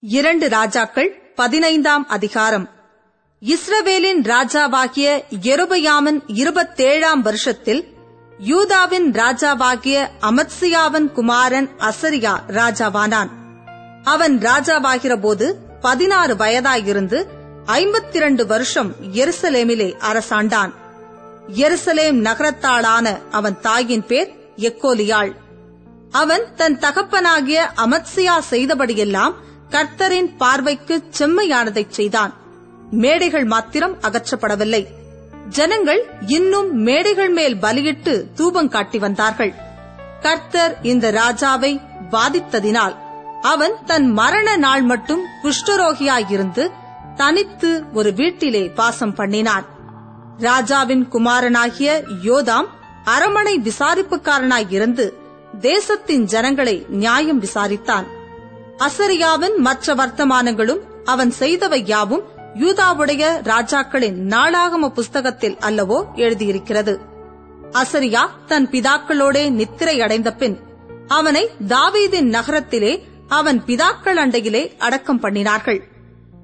இரண்டு ராஜாக்கள் பதினைந்தாம் அதிகாரம். இஸ்ரவேலின் ராஜாவாகிய எருபயாமின் இருபத்தேழாம் வருஷத்தில் யூதாவின் ராஜாவாகிய அமத்சியாவின் குமாரன் அசரியா ராஜாவானான். அவன் ராஜாவாகிற போது பதினாறு வயதாயிருந்து ஐம்பத்திரண்டு வருஷம் எருசலேமிலே அரசாண்டான். எருசலேம் நகரத்தாளான அவன் தாயின் பேர் எக்கோலியாள். அவன் தன் தகப்பனாகிய அமத்சியா செய்தபடியெல்லாம் கர்த்தரின் பார்வைக்கு செம்மையானதைச் செய்தான். மேடைகள் மாத்திரம் அகற்றப்படவில்லை. ஜனங்கள் இன்னும் மேடைகள் மேல் பலியிட்டு தூபம் காட்டி வந்தார்கள். கர்த்தர் இந்த ராஜாவை வாதித்ததினால் அவன் தன் மரண நாள் மட்டும் குஷ்டரோகியாயிருந்து தனித்து ஒரு வீட்டிலே வாசம் பண்ணினான். ராஜாவின் குமாரனாகிய யோதாம் அரமனை விசாரிப்புக்காரனாயிருந்து தேசத்தின் ஜனங்களை நியாயம் விசாரித்தான். அசரியாவின் மற்ற வர்த்தமானங்களும் அவன் செய்தவை யாவும் யூதாவுடைய ராஜாக்களின் நாளாகம புஸ்தகத்தில் அல்லவோ எழுதியிருக்கிறது. அசரியா தன் பிதாக்களோடே நித்திரை அடைந்த பின் அவனை தாவீதின் நகரத்திலே அவன் பிதாக்கள் அண்டையிலே அடக்கம் பண்ணினார்கள்.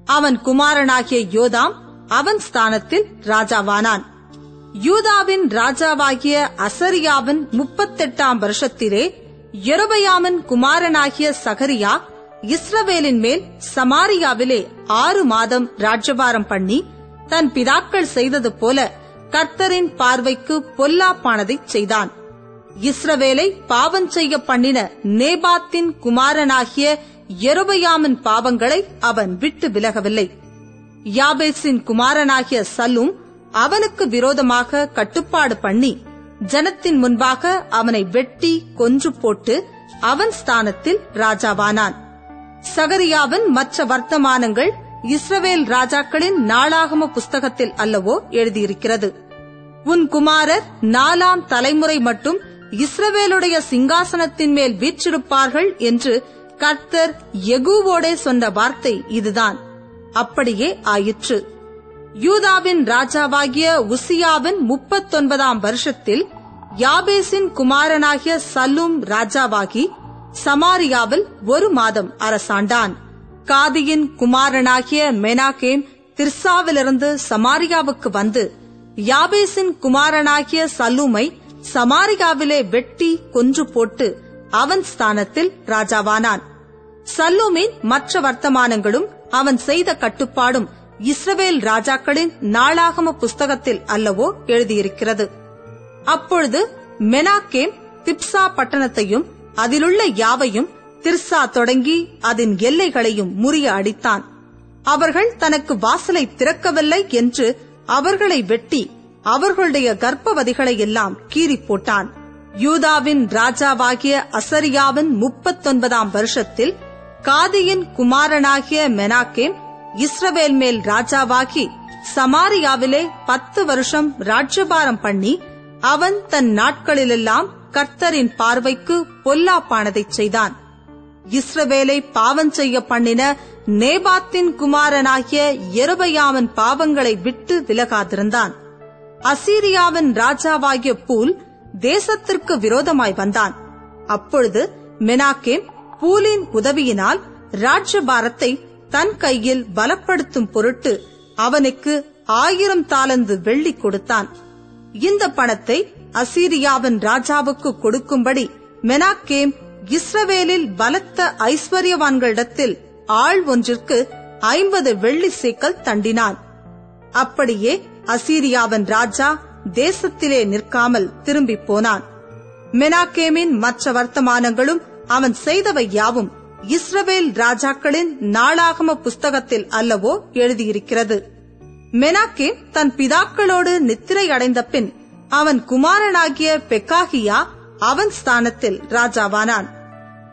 அவன் குமாரனாகிய யோதாம் அவன் ஸ்தானத்தில் ராஜாவானான். யூதாவின் ராஜாவாகிய அசரியாவின் முப்பத்தெட்டாம் வருஷத்திலே எருபயாமின் குமாரனாகிய சகரியா இஸ்ரவேலின் மேல் சமாரியாவிலே ஆறு மாதம் ராஜ்யபாரம் பண்ணி தன் பிதாக்கள் செய்தது போல கர்த்தரின் பார்வைக்கு பொல்லாப்பானதைச் செய்தான். இஸ்ரவேலை பாவம் செய்ய பண்ணின நேபாத்தின் குமாரனாகிய எருபயாமின் பாவங்களை அவன் விட்டு விலகவில்லை. யாபேசின் குமாரனாகிய சல்லும் அவனுக்கு விரோதமாக கட்டுப்பாடு பண்ணி ஜனத்தின் முன்பாக அவனை வெட்டி கொன்று போட்டு அவன் ஸ்தானத்தில் ராஜாவானான். சகரியாவின் மற்ற வர்த்தமானங்கள் இஸ்ரவேல் ராஜாக்களின் நாளாகம புஸ்தகத்தில் அல்லவோ எழுதியிருக்கிறது. உன் குமாரர் நாலாம் தலைமுறை மட்டும் இஸ்ரவேலுடைய சிங்காசனத்தின் மேல் வீற்றிருப்பார்கள் என்று கர்த்தர் எகுவோடே சொன்ன வார்த்தை இதுதான். அப்படியே ஆயிற்று. யூதாவின் ராஜாவாகிய உசியாவின் முப்பத்தொன்பதாம் வருஷத்தில் யாபேசின் குமாரனாகிய சல்லும் ராஜாவாகி சமாரியாவில் ஒரு மாதம் அரசாண்டான். காதியின் குமாரனாகிய மெனாகேம் திர்சாவிலிருந்து சமாரியாவுக்கு வந்து யாபேசின் குமாரனாகிய சல்லூமை சமாரியாவிலே வெட்டி கொன்று போட்டு அவன் ஸ்தானத்தில் ராஜாவானான். சல்லூமின் மற்ற வர்த்தமானங்களும் அவன் செய்த கட்டுப்பாடும் இஸ்ரவேல் ராஜாக்களின் நாளாகம புஸ்தகத்தில் அல்லவோ எழுதியிருக்கிறது. அப்பொழுது மெனாக்கேம் திப்சா பட்டணத்தையும் அதிலுள்ள யாவையும் திர்சா தொடங்கி அதன் எல்லைகளையும் முறிய அடித்தான். அவர்கள் தனக்கு வாசலை திறக்கவில்லை என்று அவர்களை வெட்டி அவர்களுடைய கர்ப்பவதிகளை எல்லாம் கீறி போட்டான். யூதாவின் ராஜாவாகிய அசரியாவின் முப்பத்தொன்பதாம் வருஷத்தில் காதியின் குமாரனாகிய மெனாக்கேம் இஸ்ரவேல் மேல் ராஜாவாகி சமாரியாவிலே பத்து வருஷம் ராஜ்யபாரம் பண்ணி அவன் தன் நாட்களிலெல்லாம் கர்த்தரின் பார்வைக்கு பொல்லாப்பானதைச் செய்தான். இஸ்ரவேலை பாவம் செய்ய பண்ணின நேபாத்தின் குமாரனாகிய எருபயாவின் பாவங்களை விட்டு விலகாதிருந்தான். அசீரியாவின் ராஜாவாகிய பூல் தேசத்திற்கு விரோதமாய் வந்தான். அப்பொழுது மெனாக்கேம் பூலின் உதவியினால் ராஜ்யபாரத்தை தன் கையில் பலப்படுத்தும் பொருட்டு அவனுக்கு ஆயிரம் தாளந்து வெள்ளி கொடுத்தான். இந்த பணத்தை அசீரியாவின் ராஜாவுக்கு கொடுக்கும்படி மெனாக்கேம் இஸ்ரவேலில் பலத்த ஐஸ்வர்யவான்களிடத்தில் ஆள் ஒன்றிற்கு ஐம்பது வெள்ளி சீக்கள் தண்டினான். அப்படியே அசீரியாவின் ராஜா தேசத்திலே நிற்காமல் திரும்பி போனான். மெனாக்கேமின் மற்ற வர்த்தமானங்களும் அவன் செய்தவை யாவும் இஸ்ரவேல் ராஜாக்களின் நாளாகம புஸ்தகத்தில் அல்லவோ எழுதியிருக்கிறது. மெனாக்கேம் தன் பிதாக்களோடு நித்திரை அடைந்த பின் அவன் குமாரனாகிய பெக்காகியா அவன் ஸ்தானத்தில் ராஜாவானான்.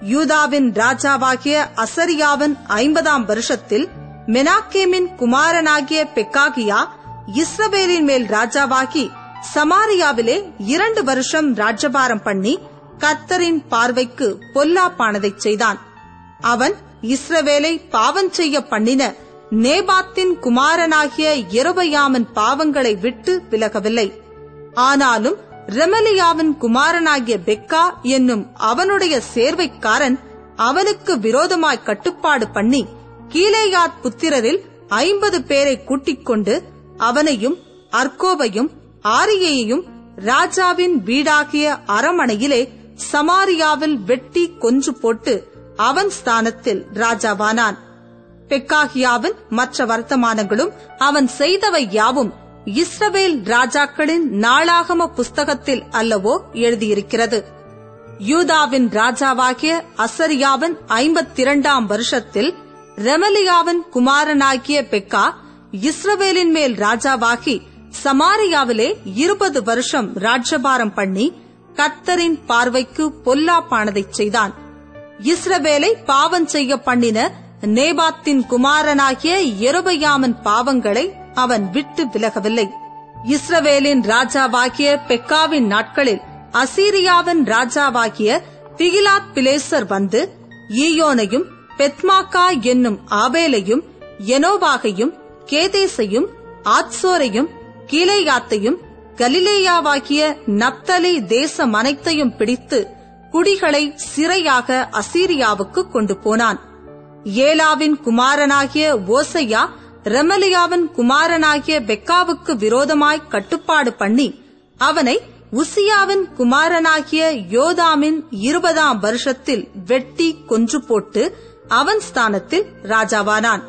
யூதாவின் ராஜாவாகிய அசரியாவின் ஐம்பதாம் வருஷத்தில் மெனாக்கேமின் குமாரனாகிய பெக்காகியா இஸ்ரவேலின் மேல் ராஜாவாகி சமாரியாவிலே இரண்டு வருஷம் ராஜ்யபாரம் பண்ணி கர்த்தரின் பார்வைக்கு பொல்லாப்பானதைச் செய்தான். அவன் இஸ்ரவேலை பாவம் செய்ய பண்ணின நேபாத்தின் குமாரனாகிய எருபையாமன் பாவங்களை விட்டு விலகவில்லை. ஆனாலும் ரெமலியாவின் குமாரனாகிய பெக்கா என்னும் அவனுடைய சேர்வைக்காரன் அவனுக்கு விரோதமாய் கட்டுப்பாடு பண்ணி கீலேயாத் புத்திரரில் ஐம்பது பேரை கூட்டிக் கொண்டு அவனையும் அர்கோவையும் ஆரியையும் ராஜாவின் வீடாகிய அரமனையிலே சமாரியாவில் வெட்டி கொன்று போட்டு அவன் ஸ்தானத்தில் ராஜாவானான். பெக்காகியாவின் மற்ற வர்த்தமானங்களும் அவன் செய்தவை யாவும் இஸ்ரவேல் ராஜாக்களின் நாளாகம புஸ்தகத்தில் அல்லவோ எழுதியிருக்கிறது. யூதாவின் ராஜாவாகிய அசரியாவின் ஐம்பத்தி இரண்டாம் வருஷத்தில் ரெமலியாவின் குமாரனாகிய பெக்கா இஸ்ரவேலின் மேல் ராஜாவாகி சமாரியாவிலே இருபது வருஷம் ராஜ்யபாரம் பண்ணி கத்தரின் பார்வைக்கு பொல்லாப்பானதை செய்தான். இஸ்ரவேலை பாவம் செய்ய பண்ணின நேபாத்தின் குமாரனாகிய எருபையாமன் பாவங்களை அவன் விட்டு விலகவில்லை. இஸ்ரவேலின் ராஜாவாகிய பெக்காவின் நாட்களில் அசீரியாவின் ராஜாவாகிய திகிலாத் பிலேசர் வந்து ஈயோனையும் பெத்மாக்கா என்னும் ஆபேலையும் எனோவாகையும் கேதேசையும் ஆத்சோரையும் கீழேயாத்தையும் கலிலேயாவாகிய நப்தலி தேசம் அனைத்தையும் பிடித்து குடிகளை சிறையாக அசீரியாவுக்கு கொண்டு போனான். ஏலாவின் குமாரனாகிய ஓசையா ரெமலியாவின் குமாரனாகிய பெக்காவுக்கு விரோதமாய் கட்டுப்பாடு பண்ணி அவனை உசியாவின் குமாரனாகிய யோதாமின் இருபதாம் வருஷத்தில் வெட்டி கொன்று போட்டு அவன் ஸ்தானத்தில் ராஜாவானான்.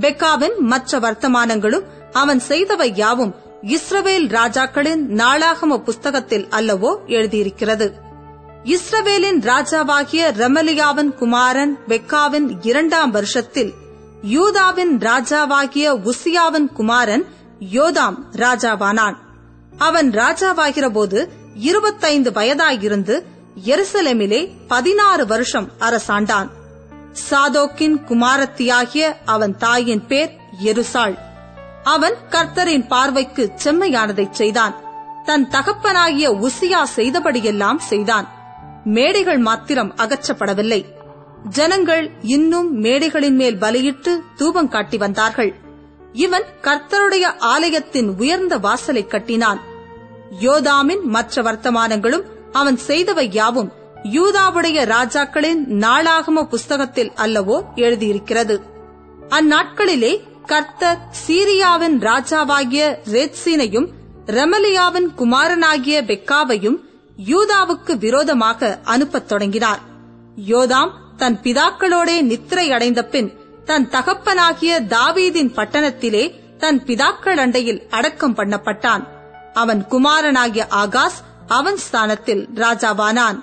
பெக்காவின் மற்ற வர்த்தமானங்களும் அவன் செய்தவை யாவும் இஸ்ரவேல் ராஜாக்களின் நாளாகம புஸ்தகத்தில் அல்லவோ எழுதியிருக்கிறது. இஸ்ரவேலின் ராஜாவாகிய ரெமலியாவின் குமாரன் பெக்காவின் இரண்டாம் வருஷத்தில் யூதாவின் ராஜாவாகிய உசியாவின் குமாரன் யோதாம் ராஜாவானான். அவன் ராஜாவாகிறபோது இருபத்தைந்து வயதாயிருந்து எருசலேமிலே பதினாறு வருஷம் அரசாண்டான். சாதோக்கின் குமாரத்தியாகிய அவன் தாயின் பேர் எருசாள். அவன் கர்த்தரின் பார்வைக்கு செம்மையானதைச் செய்தான். தன் தகப்பனாகிய உசியா செய்தபடியெல்லாம் செய்தான். மேடைகள் மாத்திரம் அகற்றப்படவில்லை. ஜனங்கள் இன்னும் மேடைகளின் மேல் பலியிட்டு தூபம் காட்டி வந்தார்கள். இவன் கர்த்தருடைய ஆலயத்தின் உயர்ந்த வாசலை கட்டினான். யோதாமின் மற்ற வர்த்தமானங்களும் அவன் செய்தவை யாவும் யூதாவுடைய ராஜாக்களின் நாளாகம புஸ்தகத்தில் அல்லவோ எழுதியிருக்கிறது. அந்நாட்களிலே கர்த்தர் சீரியாவின் ராஜாவாகிய ரெத்சீனையும் ரெமலியாவின் குமாரனாகிய பெக்காவையும் யூதாவுக்கு விரோதமாக அனுப்பத் தொடங்கினார். யோதாம் தன் பிதாக்களோடே நித்திரை அடைந்த பின் தன் தகப்பனாகிய தாவீதின் பட்டணத்திலே தன் பிதாக்கள் அண்டையில் அடக்கம் பண்ணப்பட்டான். அவன் குமாரனாகிய ஆகாஸ் அவன் ஸ்தானத்தில் ராஜாவானான்.